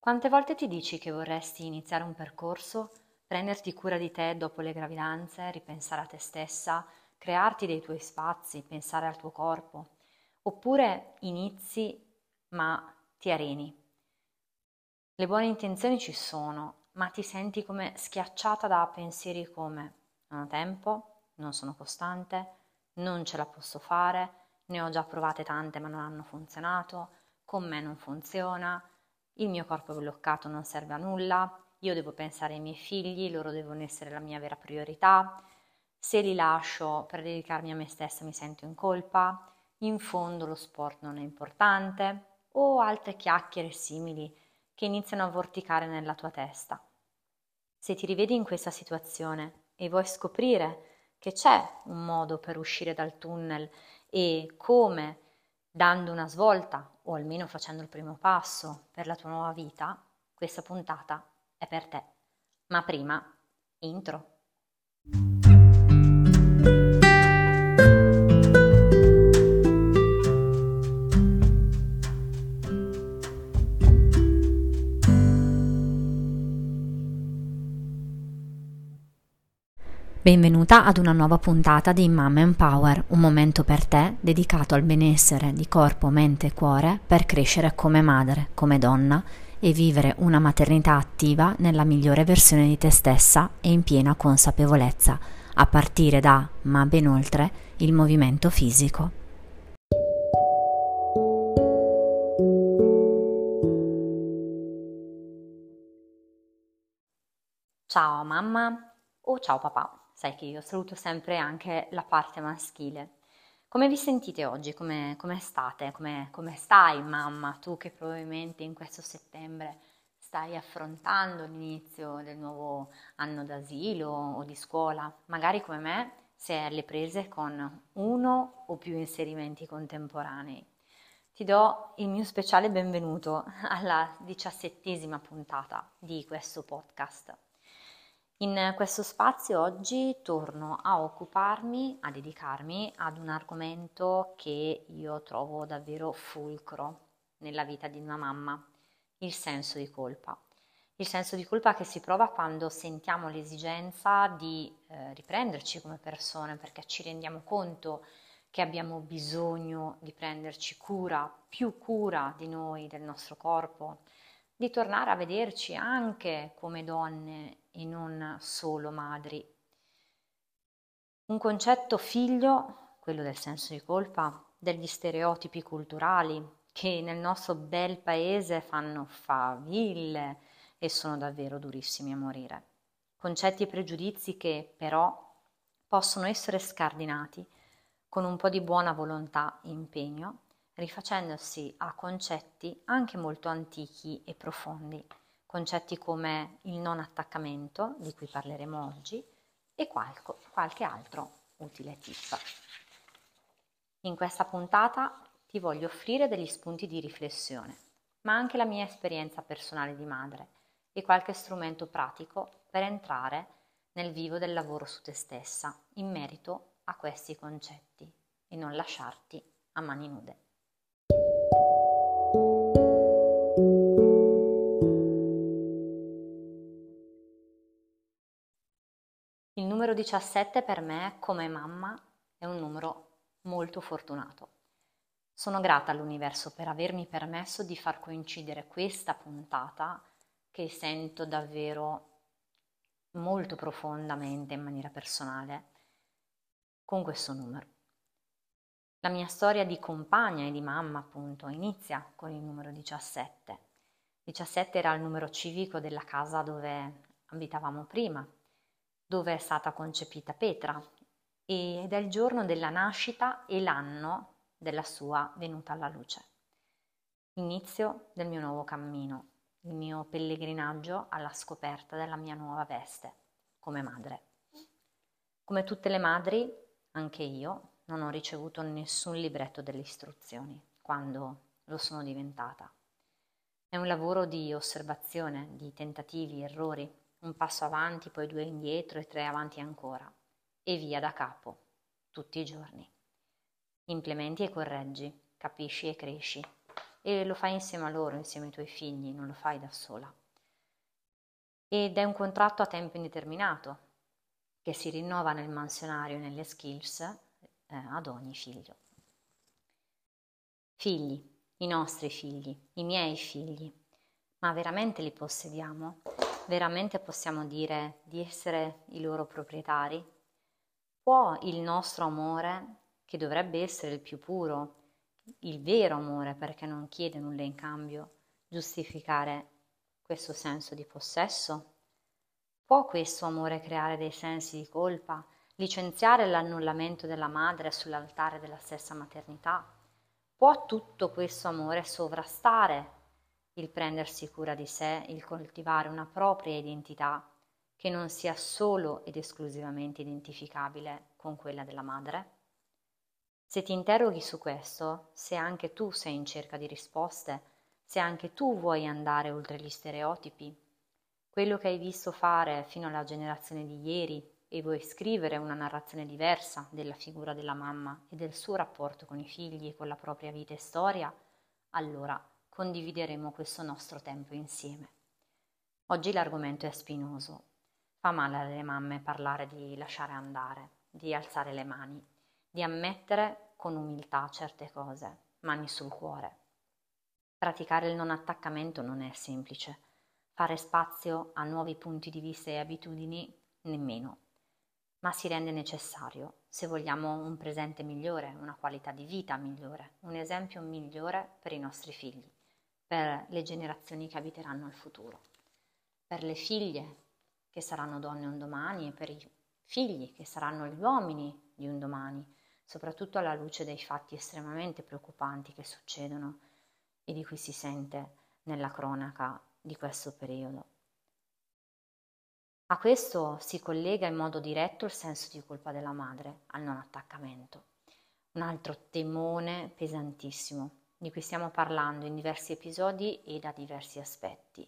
Quante volte ti dici che vorresti iniziare un percorso, prenderti cura di te dopo le gravidanze, ripensare a te stessa, crearti dei tuoi spazi, pensare al tuo corpo? Oppure inizi ma ti areni? Le buone intenzioni ci sono, ma ti senti come schiacciata da pensieri come non ho tempo, non sono costante, non ce la posso fare, ne ho già provate tante ma non hanno funzionato, con me non funziona, il mio corpo bloccato, non serve a nulla, io devo pensare ai miei figli, loro devono essere la mia vera priorità, se li lascio per dedicarmi a me stessa mi sento in colpa, in fondo lo sport non è importante, o altre chiacchiere simili che iniziano a vorticare nella tua testa. Se ti rivedi in questa situazione e vuoi scoprire che c'è un modo per uscire dal tunnel e come dando una svolta o almeno facendo il primo passo per la tua nuova vita, questa puntata è per te. Ma prima, intro. Benvenuta ad una nuova puntata di Mama Empower, un momento per te dedicato al benessere di corpo, mente e cuore per crescere come madre, come donna e vivere una maternità attiva nella migliore versione di te stessa e in piena consapevolezza, a partire da, ma ben oltre, il movimento fisico. Ciao mamma o ciao papà sai che io saluto sempre anche la parte maschile. Come vi sentite oggi? Come, come state? Come, come stai, mamma? Tu che probabilmente in questo settembre stai affrontando l'inizio del nuovo anno d'asilo o di scuola, magari come me sei alle prese con uno o più inserimenti contemporanei. Ti do il mio speciale benvenuto alla diciassettesima puntata di questo podcast. In questo spazio oggi torno a occuparmi, a dedicarmi ad un argomento che io trovo davvero fulcro nella vita di una mamma, il senso di colpa. Il senso di colpa che si prova quando sentiamo l'esigenza di eh, riprenderci come persone perché ci rendiamo conto che abbiamo bisogno di prenderci cura, più cura di noi, del nostro corpo, di tornare a vederci anche come donne e non solo madri. Un concetto figlio, quello del senso di colpa, degli stereotipi culturali che nel nostro bel paese fanno faville e sono davvero durissimi a morire. Concetti e pregiudizi che però possono essere scardinati con un po' di buona volontà e impegno, rifacendosi a concetti anche molto antichi e profondi concetti come il non attaccamento, di cui parleremo oggi, e qualco, qualche altro utile tip. In questa puntata ti voglio offrire degli spunti di riflessione, ma anche la mia esperienza personale di madre e qualche strumento pratico per entrare nel vivo del lavoro su te stessa in merito a questi concetti e non lasciarti a mani nude. Numero 17 per me come mamma è un numero molto fortunato. Sono grata all'universo per avermi permesso di far coincidere questa puntata che sento davvero molto profondamente in maniera personale con questo numero. La mia storia di compagna e di mamma appunto inizia con il numero 17. 17 era il numero civico della casa dove abitavamo prima dove è stata concepita Petra ed è il giorno della nascita e l'anno della sua venuta alla luce. Inizio del mio nuovo cammino, il mio pellegrinaggio alla scoperta della mia nuova veste come madre. Come tutte le madri, anche io non ho ricevuto nessun libretto delle istruzioni quando lo sono diventata. È un lavoro di osservazione, di tentativi, errori, un passo avanti, poi due indietro e tre avanti ancora, e via da capo, tutti i giorni. Implementi e correggi, capisci e cresci, e lo fai insieme a loro, insieme ai tuoi figli, non lo fai da sola. Ed è un contratto a tempo indeterminato che si rinnova nel mansionario e nelle skills eh, ad ogni figlio. Figli, i nostri figli, i miei figli, ma veramente li possediamo? Veramente possiamo dire di essere i loro proprietari? Può il nostro amore, che dovrebbe essere il più puro, il vero amore perché non chiede nulla in cambio, giustificare questo senso di possesso? Può questo amore creare dei sensi di colpa, licenziare l'annullamento della madre sull'altare della stessa maternità? Può tutto questo amore sovrastare il prendersi cura di sé, il coltivare una propria identità che non sia solo ed esclusivamente identificabile con quella della madre? Se ti interroghi su questo, se anche tu sei in cerca di risposte, se anche tu vuoi andare oltre gli stereotipi, quello che hai visto fare fino alla generazione di ieri e vuoi scrivere una narrazione diversa della figura della mamma e del suo rapporto con i figli e con la propria vita e storia, allora condivideremo questo nostro tempo insieme. Oggi l'argomento è spinoso. Fa male alle mamme parlare di lasciare andare, di alzare le mani di ammettere con umiltà certe cose, mani sul cuore. Praticare il non attaccamento non è semplice, fare spazio a nuovi punti di vista e abitudini nemmeno, ma si rende necessario se vogliamo un presente migliore, una qualità di vita migliore, un esempio migliore per i nostri figli, per le generazioni che abiteranno il futuro, per le figlie che saranno donne un domani e per i figli che saranno gli uomini di un domani soprattutto alla luce dei fatti estremamente preoccupanti che succedono e di cui si sente nella cronaca di questo periodo. A questo si collega in modo diretto il senso di colpa della madre al non attaccamento, un altro temone pesantissimo di cui stiamo parlando in diversi episodi e da diversi aspetti.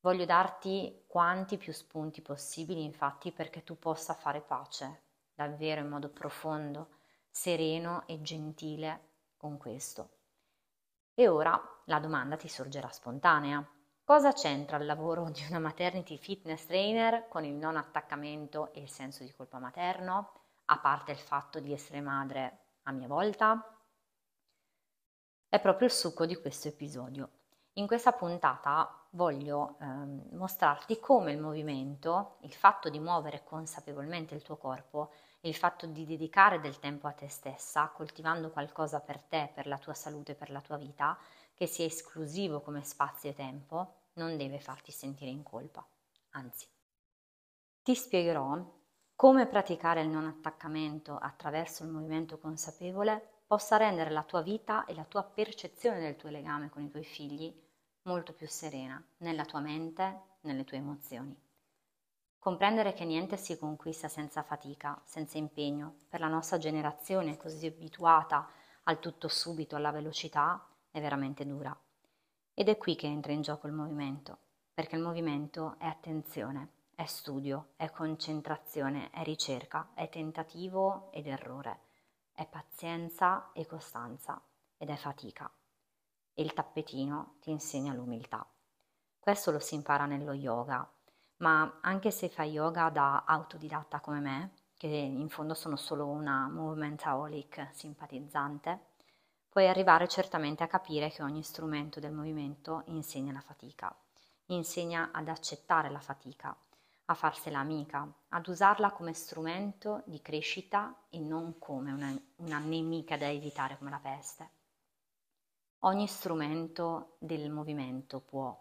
Voglio darti quanti più spunti possibili, infatti, perché tu possa fare pace davvero in modo profondo sereno e gentile con questo. E ora la domanda ti sorgerà spontanea. Cosa c'entra il lavoro di una maternity fitness trainer con il non attaccamento e il senso di colpa materno, a parte il fatto di essere madre a mia volta? È proprio il succo di questo episodio. In questa puntata voglio ehm, mostrarti come il movimento, il fatto di muovere consapevolmente il tuo corpo, il fatto di dedicare del tempo a te stessa, coltivando qualcosa per te, per la tua salute, per la tua vita, che sia esclusivo come spazio e tempo, non deve farti sentire in colpa. Anzi, ti spiegherò come praticare il non attaccamento attraverso il movimento consapevole possa rendere la tua vita e la tua percezione del tuo legame con i tuoi figli molto più serena nella tua mente, nelle tue emozioni. Comprendere che niente si conquista senza fatica, senza impegno, per la nostra generazione così abituata al tutto subito, alla velocità, è veramente dura. Ed è qui che entra in gioco il movimento, perché il movimento è attenzione, è studio, è concentrazione, è ricerca, è tentativo ed errore, è pazienza e costanza ed è fatica. E il tappetino ti insegna l'umiltà. Questo lo si impara nello yoga, ma anche se fai yoga da autodidatta come me, che in fondo sono solo una movementaholic simpatizzante, puoi arrivare certamente a capire che ogni strumento del movimento insegna la fatica, insegna ad accettare la fatica, a farsela amica, ad usarla come strumento di crescita e non come una, una nemica da evitare come la peste. Ogni strumento del movimento può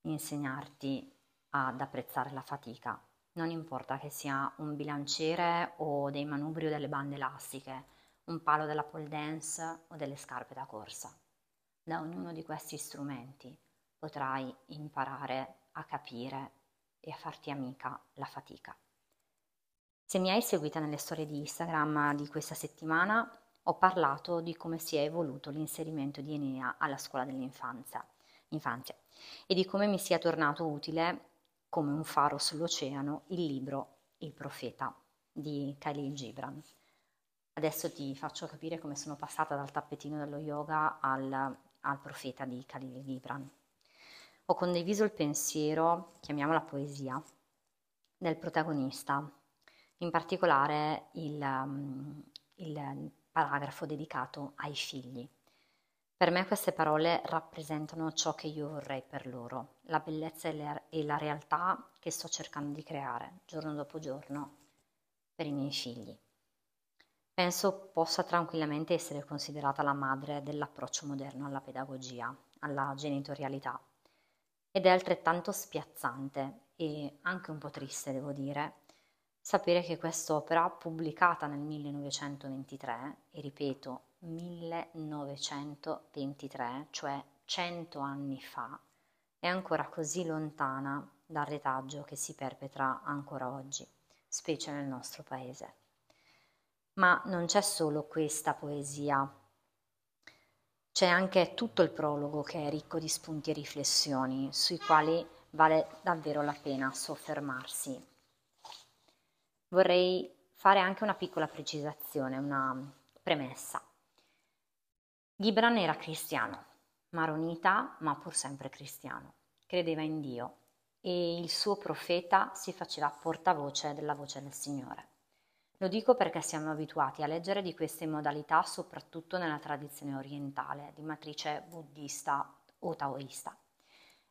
insegnarti ad apprezzare la fatica. Non importa che sia un bilanciere o dei manubri o delle bande elastiche, un palo della pole dance o delle scarpe da corsa. Da ognuno di questi strumenti potrai imparare a capire e a farti amica la fatica. Se mi hai seguita nelle storie di Instagram di questa settimana, ho parlato di come si è evoluto l'inserimento di Enea alla scuola dell'infanzia infanzia, e di come mi sia tornato utile come un faro sull'oceano il libro Il profeta di Khalil Gibran. Adesso ti faccio capire come sono passata dal tappetino dello yoga al, al profeta di Khalil Gibran. Ho condiviso il pensiero, chiamiamola poesia, del protagonista, in particolare il, il paragrafo dedicato ai figli. Per me queste parole rappresentano ciò che io vorrei per loro, la bellezza e la realtà che sto cercando di creare giorno dopo giorno per i miei figli. Penso possa tranquillamente essere considerata la madre dell'approccio moderno alla pedagogia, alla genitorialità. Ed è altrettanto spiazzante e anche un po' triste, devo dire, sapere che quest'opera, pubblicata nel 1923, e ripeto 1923, cioè 100 anni fa, è ancora così lontana dal retaggio che si perpetra ancora oggi, specie nel nostro paese. Ma non c'è solo questa poesia, c'è anche tutto il prologo che è ricco di spunti e riflessioni sui quali vale davvero la pena soffermarsi vorrei fare anche una piccola precisazione, una premessa. Gibran era cristiano, maronita, ma pur sempre cristiano. Credeva in Dio e il suo profeta si faceva portavoce della voce del Signore. Lo dico perché siamo abituati a leggere di queste modalità soprattutto nella tradizione orientale, di matrice buddista o taoista.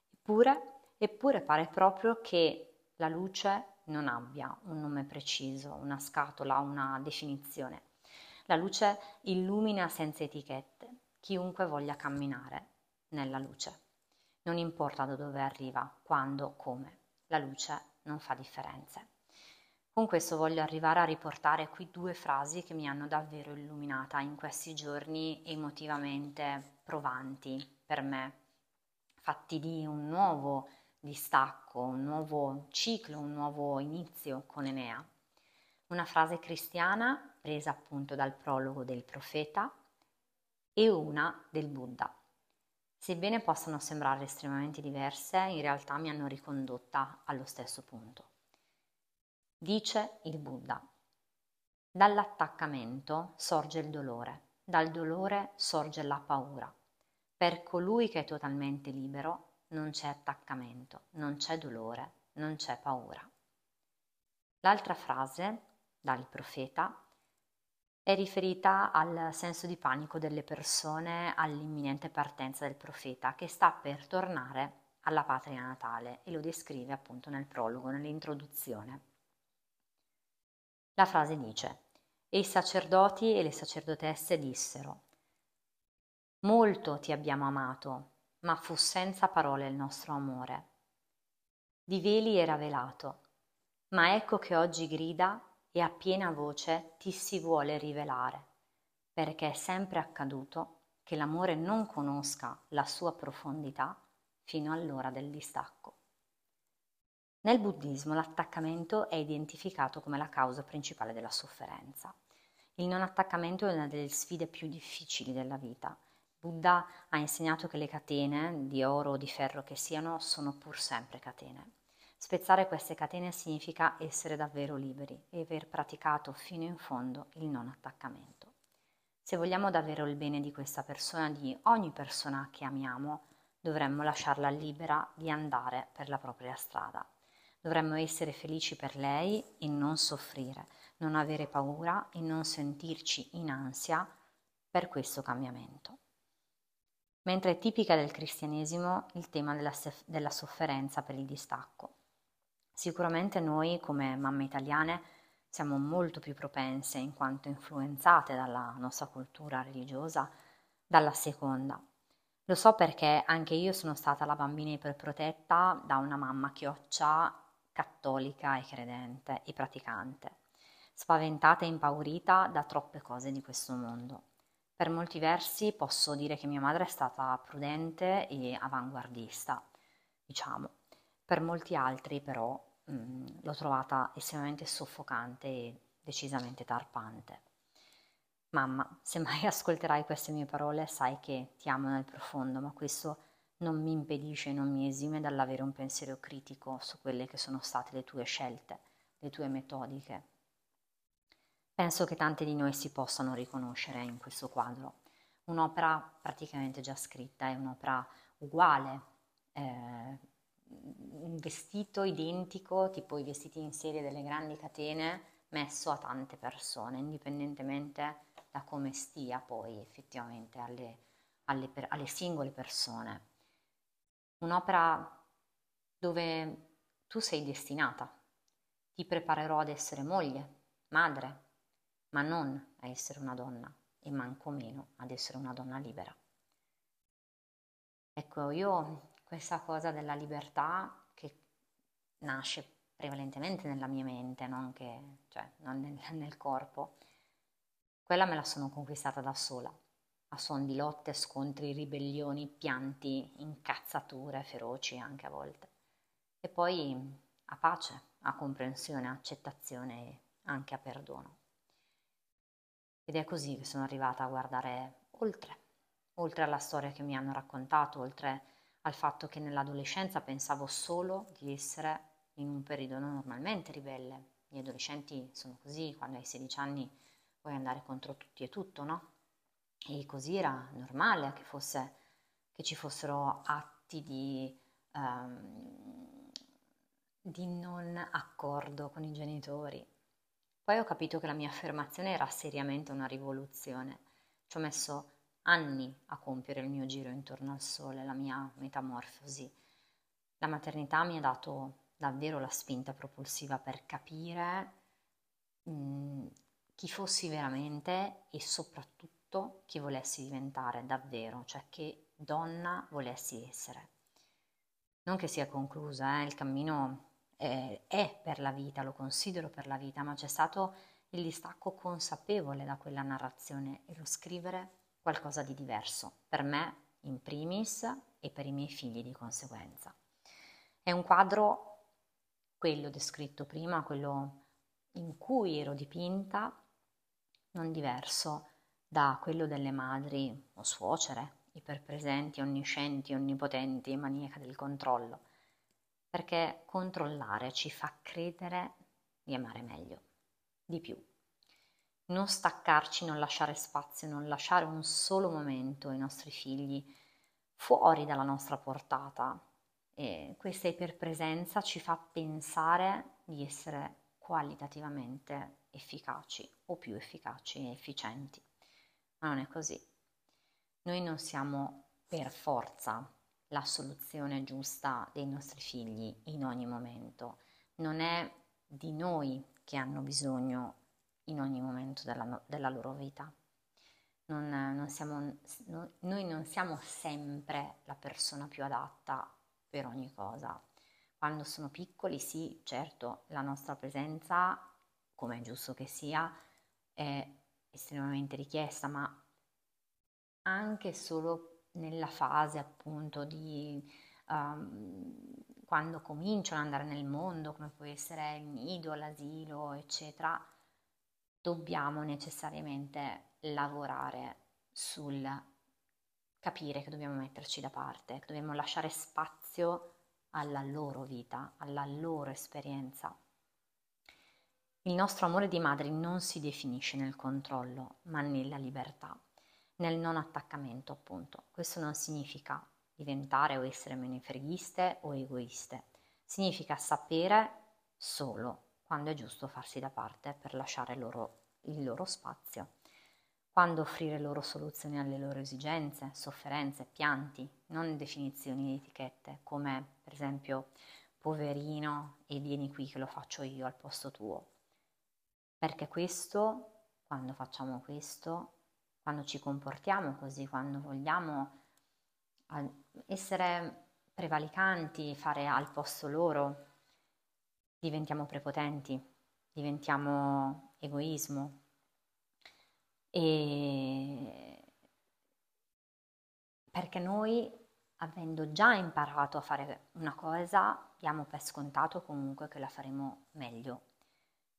Eppure, eppure pare proprio che la luce non abbia un nome preciso, una scatola, una definizione. La luce illumina senza etichette chiunque voglia camminare nella luce. Non importa da dove arriva, quando, come, la luce non fa differenze. Con questo voglio arrivare a riportare qui due frasi che mi hanno davvero illuminata in questi giorni emotivamente provanti per me, fatti di un nuovo distacco, un nuovo ciclo, un nuovo inizio con Enea. Una frase cristiana presa appunto dal prologo del profeta e una del Buddha. Sebbene possano sembrare estremamente diverse, in realtà mi hanno ricondotta allo stesso punto. Dice il Buddha, dall'attaccamento sorge il dolore, dal dolore sorge la paura. Per colui che è totalmente libero non c'è attaccamento, non c'è dolore, non c'è paura. L'altra frase, dal profeta, è riferita al senso di panico delle persone all'imminente partenza del profeta che sta per tornare alla patria natale e lo descrive appunto nel prologo, nell'introduzione. La frase dice, e i sacerdoti e le sacerdotesse dissero, molto ti abbiamo amato, ma fu senza parole il nostro amore. Di veli era velato, ma ecco che oggi grida e a piena voce ti si vuole rivelare, perché è sempre accaduto che l'amore non conosca la sua profondità fino all'ora del distacco. Nel buddismo l'attaccamento è identificato come la causa principale della sofferenza. Il non attaccamento è una delle sfide più difficili della vita Buddha ha insegnato che le catene, di oro o di ferro che siano, sono pur sempre catene. Spezzare queste catene significa essere davvero liberi e aver praticato fino in fondo il non attaccamento. Se vogliamo davvero il bene di questa persona, di ogni persona che amiamo, dovremmo lasciarla libera di andare per la propria strada. Dovremmo essere felici per lei e non soffrire, non avere paura e non sentirci in ansia per questo cambiamento mentre è tipica del cristianesimo il tema della, della sofferenza per il distacco. Sicuramente noi come mamme italiane siamo molto più propense, in quanto influenzate dalla nostra cultura religiosa, dalla seconda. Lo so perché anche io sono stata la bambina iperprotetta da una mamma chioccia, cattolica e credente e praticante, spaventata e impaurita da troppe cose di questo mondo. Per molti versi posso dire che mia madre è stata prudente e avanguardista, diciamo. Per molti altri però mh, mm, l'ho trovata estremamente soffocante e decisamente tarpante. Mamma, se mai ascolterai queste mie parole sai che ti amo nel profondo, ma questo non mi impedisce non mi esime dall'avere un pensiero critico su quelle che sono state le tue scelte, le tue metodiche, Penso che tante di noi si possano riconoscere in questo quadro. un'opera praticamente già scritta, è un'opera uguale, eh, un vestito identico, tipo i vestiti in serie delle grandi catene, messo a tante persone, indipendentemente da come stia poi effettivamente alle, alle, alle singole persone. Un'opera dove tu sei destinata, ti preparerò ad essere moglie, madre, ma non a essere una donna e manco meno ad essere una donna libera. Ecco, io questa cosa della libertà che nasce prevalentemente nella mia mente, non, che, cioè, non nel, nel corpo, quella me la sono conquistata da sola, a suon di lotte, scontri, ribellioni, pianti, incazzature feroci anche a volte. E poi a pace, a comprensione, a accettazione e anche a perdono. Ed è così che sono arrivata a guardare oltre, oltre alla storia che mi hanno raccontato, oltre al fatto che nell'adolescenza pensavo solo di essere in un periodo normalmente ribelle. Gli adolescenti sono così, quando hai 16 anni vuoi andare contro tutti e tutto, no? E così era normale che, fosse, che ci fossero atti di, um, di non accordo con i genitori. Poi ho capito che la mia affermazione era seriamente una rivoluzione. Ci ho messo anni a compiere il mio giro intorno al sole, la mia metamorfosi. La maternità mi ha dato davvero la spinta propulsiva per capire mh, mm, chi fossi veramente e soprattutto chi volessi diventare davvero, cioè che donna volessi essere. Non che sia conclusa, eh, il cammino è, è per la vita, lo considero per la vita, ma c'è stato il distacco consapevole da quella narrazione e lo scrivere qualcosa di diverso, per me in primis e per i miei figli di conseguenza. È un quadro, quello descritto prima, quello in cui ero dipinta, non diverso da quello delle madri o suocere, iperpresenti, onniscienti, onnipotenti, maniaca del controllo, perché controllare ci fa credere di amare meglio, di più. Non staccarci, non lasciare spazio, non lasciare un solo momento ai nostri figli fuori dalla nostra portata. E questa iperpresenza ci fa pensare di essere qualitativamente efficaci o più efficaci e efficienti. Ma non è così. Noi non siamo per forza la soluzione giusta dei nostri figli in ogni momento. Non è di noi che hanno bisogno in ogni momento della, della loro vita. Non, non siamo, no, noi non siamo sempre la persona più adatta per ogni cosa. Quando sono piccoli, sì, certo, la nostra presenza come è giusto che sia, è estremamente richiesta, ma anche solo nella fase appunto di um, quando cominciano ad andare nel mondo, come può essere il nido, l'asilo, eccetera, dobbiamo necessariamente lavorare sul capire che dobbiamo metterci da parte, che dobbiamo lasciare spazio alla loro vita, alla loro esperienza. Il nostro amore di madre non si definisce nel controllo, ma nella libertà, nel non attaccamento, appunto. Questo non significa diventare o essere menefreghiste o egoiste. Significa sapere solo quando è giusto farsi da parte per lasciare loro il loro spazio, quando offrire loro soluzioni alle loro esigenze, sofferenze, pianti, non definizioni di etichette, come per esempio poverino e vieni qui che lo faccio io al posto tuo perché questo, quando facciamo questo, quando ci comportiamo così, quando vogliamo essere prevalicanti, fare al posto loro, diventiamo prepotenti, diventiamo egoismo. E perché noi, avendo già imparato a fare una cosa, diamo per scontato comunque che la faremo meglio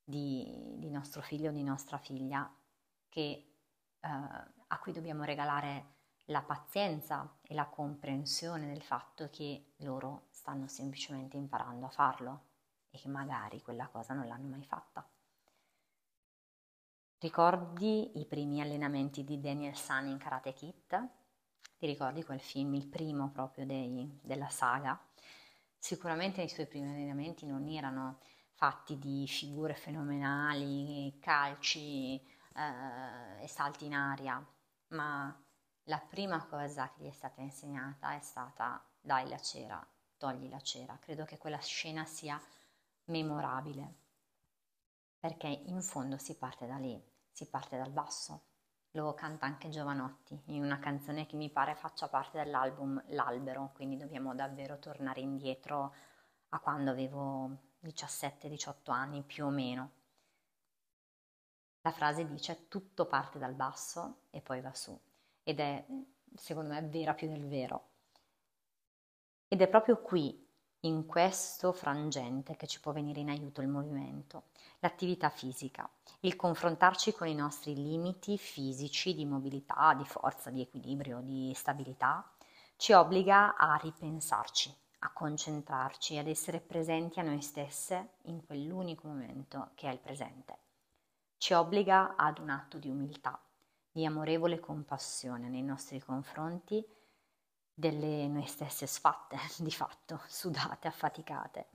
di, di nostro figlio o di nostra figlia che, eh, a cui dobbiamo regalare la pazienza e la comprensione del fatto che loro stanno semplicemente imparando a farlo e che magari quella cosa non l'hanno mai fatta. Ricordi i primi allenamenti di Daniel San in Karate Kid? Ti ricordi quel film, il primo proprio dei, della saga? Sicuramente i suoi primi allenamenti non erano fatti di figure fenomenali, calci eh, e salti in aria, ma la prima cosa che gli è stata insegnata è stata dai la cera, togli la cera. Credo che quella scena sia memorabile, perché in fondo si parte da lì si parte dal basso. Lo canta anche Giovanotti in una canzone che mi pare faccia parte dell'album L'albero, quindi dobbiamo davvero tornare indietro a quando avevo 17-18 anni più o meno. La frase dice tutto parte dal basso e poi va su ed è secondo me vera più del vero. Ed è proprio qui in questo frangente che ci può venire in aiuto il movimento, l'attività fisica, il confrontarci con i nostri limiti fisici di mobilità, di forza, di equilibrio, di stabilità, ci obbliga a ripensarci, a concentrarci, ad essere presenti a noi stesse in quell'unico momento che è il presente. Ci obbliga ad un atto di umiltà, di amorevole compassione nei nostri confronti delle noi stesse sfatte, di fatto, sudate, affaticate,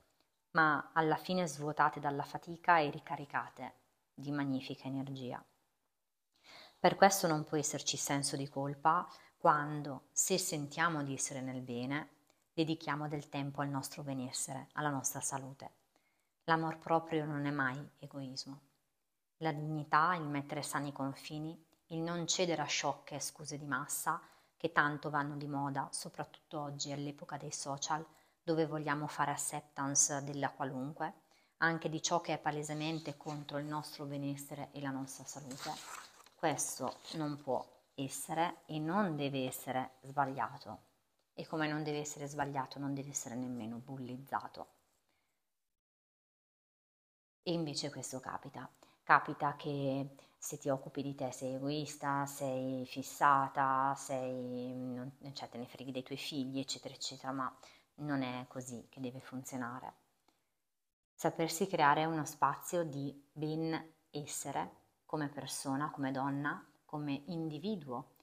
ma alla fine svuotate dalla fatica e ricaricate di magnifica energia. Per questo non può esserci senso di colpa quando, se sentiamo di essere nel bene, dedichiamo del tempo al nostro benessere, alla nostra salute. L'amor proprio non è mai egoismo. La dignità, il mettere sani confini, il non cedere a sciocche scuse di massa, che tanto vanno di moda, soprattutto oggi all'epoca dei social, dove vogliamo fare acceptance della qualunque, anche di ciò che è palesemente contro il nostro benessere e la nostra salute. Questo non può essere e non deve essere sbagliato. E come non deve essere sbagliato, non deve essere nemmeno bullizzato. E invece questo capita. Capita che se ti occupi di te sei egoista, sei fissata, sei, cioè te ne freghi dei tuoi figli, eccetera, eccetera, ma non è così che deve funzionare. Sapersi creare uno spazio di benessere come persona, come donna, come individuo,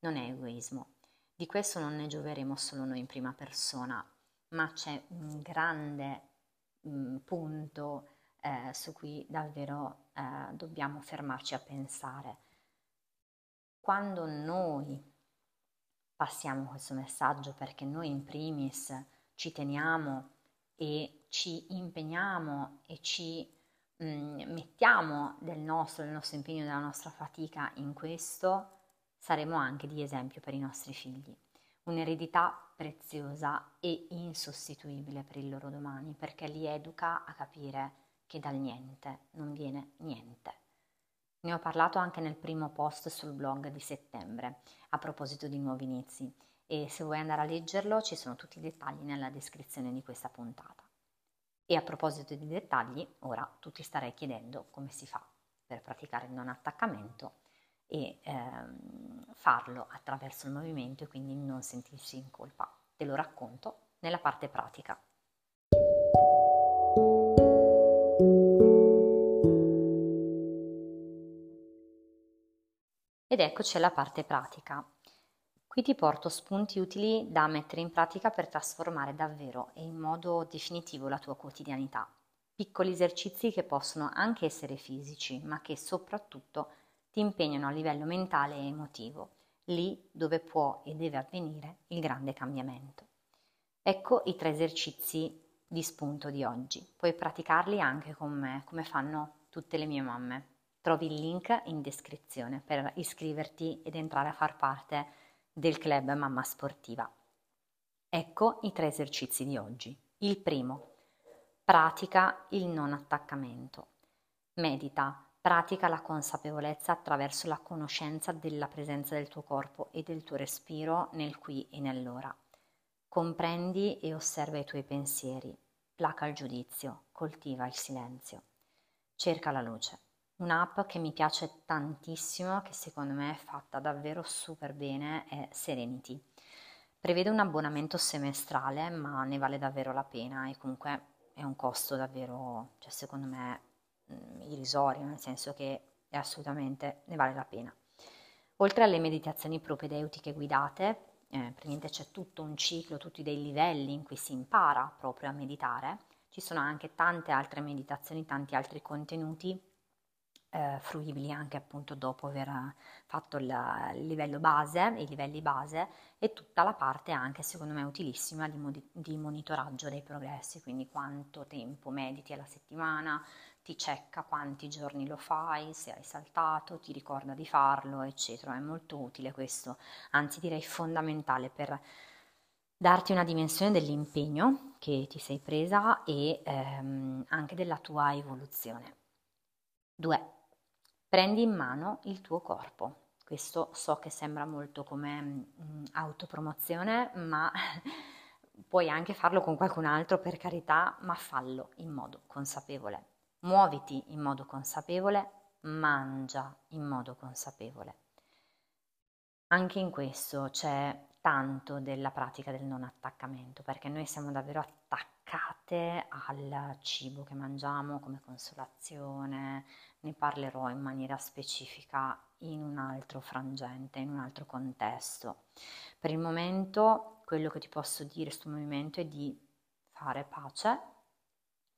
non è egoismo. Di questo non ne gioveremo solo noi in prima persona, ma c'è un grande mh, mm, punto eh, su cui davvero eh, dobbiamo fermarci a pensare. Quando noi passiamo questo messaggio perché noi in primis ci teniamo e ci impegniamo e ci mh, mm, mettiamo del nostro, del nostro impegno, della nostra fatica in questo, saremo anche di esempio per i nostri figli. Un'eredità preziosa e insostituibile per il loro domani perché li educa a capire che dal niente non viene niente. Ne ho parlato anche nel primo post sul blog di settembre a proposito di nuovi inizi e se vuoi andare a leggerlo ci sono tutti i dettagli nella descrizione di questa puntata. E a proposito di dettagli, ora tu ti starei chiedendo come si fa per praticare il non attaccamento e ehm, farlo attraverso il movimento e quindi non sentirsi in colpa. Te lo racconto nella parte pratica. Ed eccoci alla parte pratica. Qui ti porto spunti utili da mettere in pratica per trasformare davvero e in modo definitivo la tua quotidianità. Piccoli esercizi che possono anche essere fisici, ma che soprattutto ti impegnano a livello mentale e emotivo, lì dove può e deve avvenire il grande cambiamento. Ecco i tre esercizi di spunto di oggi. Puoi praticarli anche con me, come fanno tutte le mie mamme. Trovi il link in descrizione per iscriverti ed entrare a far parte del club Mamma Sportiva. Ecco i tre esercizi di oggi. Il primo, pratica il non attaccamento. Medita, pratica la consapevolezza attraverso la conoscenza della presenza del tuo corpo e del tuo respiro nel qui e nell'ora. Comprendi e osserva i tuoi pensieri, placa il giudizio, coltiva il silenzio. Cerca la luce. Un'app che mi piace tantissimo, che secondo me è fatta davvero super bene, è Serenity. Prevede un abbonamento semestrale, ma ne vale davvero la pena e comunque è un costo davvero, cioè secondo me, mm, irrisorio, nel senso che e assolutamente ne vale la pena. Oltre alle meditazioni propedeutiche guidate, eh, praticamente c'è tutto un ciclo, tutti dei livelli in cui si impara proprio a meditare, ci sono anche tante altre meditazioni, tanti altri contenuti eh, fruibili anche appunto dopo aver fatto il, livello base, i livelli base e tutta la parte anche secondo me utilissima di, di monitoraggio dei progressi, quindi quanto tempo mediti alla settimana, ti cecca quanti giorni lo fai, se hai saltato, ti ricorda di farlo, eccetera. È molto utile questo, anzi direi fondamentale per darti una dimensione dell'impegno che ti sei presa e ehm, anche della tua evoluzione. 2. Prendi in mano il tuo corpo. Questo so che sembra molto come mh, mm, autopromozione, ma puoi anche farlo con qualcun altro per carità, ma fallo in modo consapevole muoviti in modo consapevole, mangia in modo consapevole. Anche in questo c'è tanto della pratica del non attaccamento, perché noi siamo davvero attaccate al cibo che mangiamo come consolazione, ne parlerò in maniera specifica in un altro frangente, in un altro contesto. Per il momento quello che ti posso dire sul movimento è di fare pace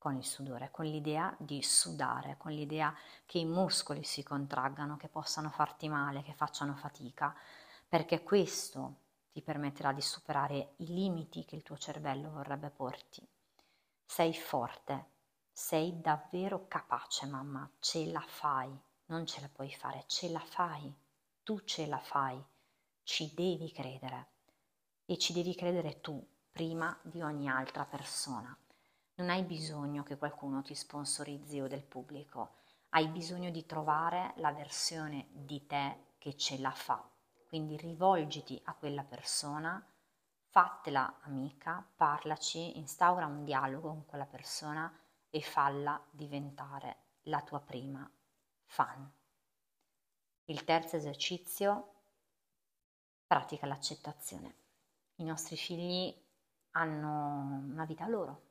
con il sudore, con l'idea di sudare, con l'idea che i muscoli si contraggano, che possano farti male, che facciano fatica, perché questo ti permetterà di superare i limiti che il tuo cervello vorrebbe porti. Sei forte, sei davvero capace, mamma, ce la fai, non ce la puoi fare, ce la fai, tu ce la fai, ci devi credere e ci devi credere tu prima di ogni altra persona. Non hai bisogno che qualcuno ti sponsorizzi o del pubblico, hai bisogno di trovare la versione di te che ce la fa. Quindi rivolgiti a quella persona, fatela amica, parlaci, instaura un dialogo con quella persona e falla diventare la tua prima fan. Il terzo esercizio, pratica l'accettazione. I nostri figli hanno una vita loro,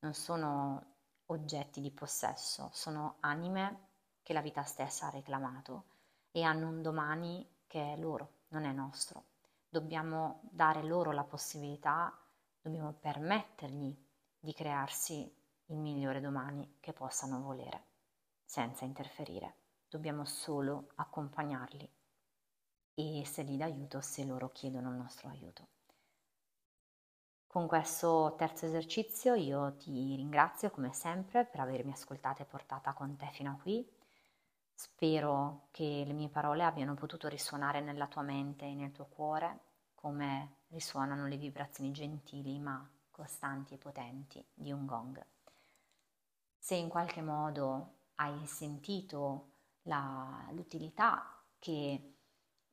non sono oggetti di possesso, sono anime che la vita stessa ha reclamato e hanno un domani che è loro, non è nostro. Dobbiamo dare loro la possibilità, dobbiamo permettergli di crearsi il migliore domani che possano volere, senza interferire. Dobbiamo solo accompagnarli e essergli d'aiuto se loro chiedono il nostro aiuto. Con questo terzo esercizio io ti ringrazio come sempre per avermi ascoltata e portata con te fino a qui. Spero che le mie parole abbiano potuto risuonare nella tua mente e nel tuo cuore come risuonano le vibrazioni gentili ma costanti e potenti di un gong. Se in qualche modo hai sentito la, l'utilità che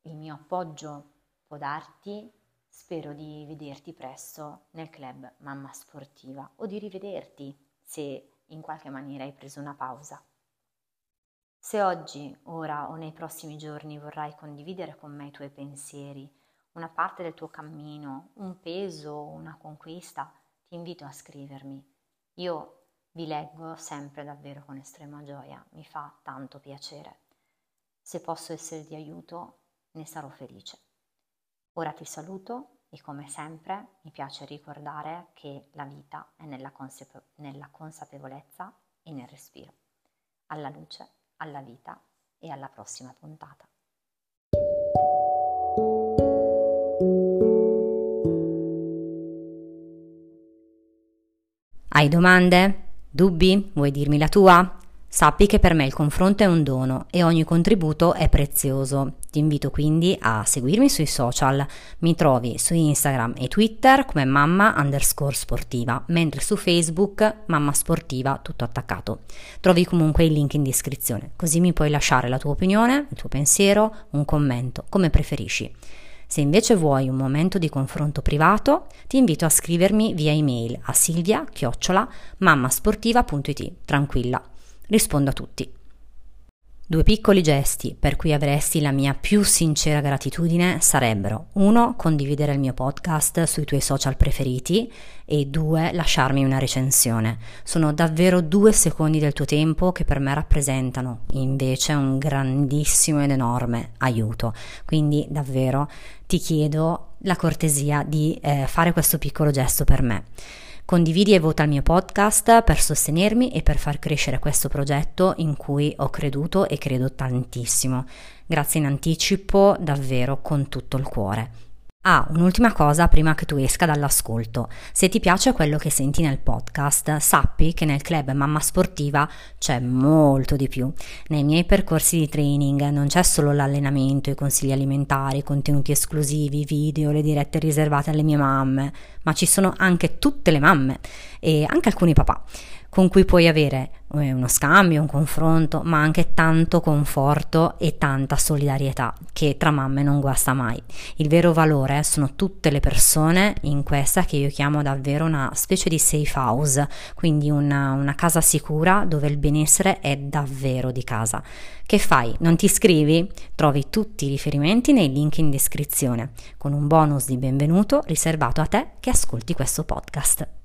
il mio appoggio può darti, Spero di vederti presto nel club Mamma Sportiva o di rivederti se in qualche maniera hai preso una pausa. Se oggi, ora o nei prossimi giorni vorrai condividere con me i tuoi pensieri, una parte del tuo cammino, un peso, una conquista, ti invito a scrivermi. Io vi leggo sempre davvero con estrema gioia, mi fa tanto piacere. Se posso essere di aiuto, ne sarò felice. Ora ti saluto e come sempre mi piace ricordare che la vita è nella, consape- nella consapevolezza e nel respiro. Alla luce, alla vita e alla prossima puntata. Hai domande? Dubbi? Vuoi dirmi la tua? Sappi che per me il confronto è un dono e ogni contributo è prezioso. Ti invito quindi a seguirmi sui social. Mi trovi su Instagram e Twitter come mamma underscore sportiva, mentre su Facebook mamma sportiva tutto attaccato. Trovi comunque il link in descrizione, così mi puoi lasciare la tua opinione, il tuo pensiero, un commento, come preferisci. Se invece vuoi un momento di confronto privato, ti invito a scrivermi via email a silvia-mammasportiva.it. Tranquilla rispondo a tutti. Due piccoli gesti per cui avresti la mia più sincera gratitudine sarebbero uno, condividere il mio podcast sui tuoi social preferiti e due, lasciarmi una recensione. Sono davvero due secondi del tuo tempo che per me rappresentano invece un grandissimo ed enorme aiuto. Quindi davvero ti chiedo la cortesia di eh, fare questo piccolo gesto per me. Condividi e vota il mio podcast per sostenermi e per far crescere questo progetto in cui ho creduto e credo tantissimo. Grazie in anticipo, davvero con tutto il cuore. Ah, un'ultima cosa prima che tu esca dall'ascolto. Se ti piace quello che senti nel podcast, sappi che nel club Mamma Sportiva c'è molto di più. Nei miei percorsi di training non c'è solo l'allenamento, i consigli alimentari, i contenuti esclusivi, video, le dirette riservate alle mie mamme, ma ci sono anche tutte le mamme e anche alcuni papà con cui puoi avere eh, uno scambio, un confronto, ma anche tanto conforto e tanta solidarietà che tra mamme non guasta mai. Il vero valore sono tutte le persone in questa che io chiamo davvero una specie di safe house, quindi una, una casa sicura dove il benessere è davvero di casa. Che fai? Non ti iscrivi? Trovi tutti i riferimenti nei link in descrizione, con un bonus di benvenuto riservato a te che ascolti questo podcast.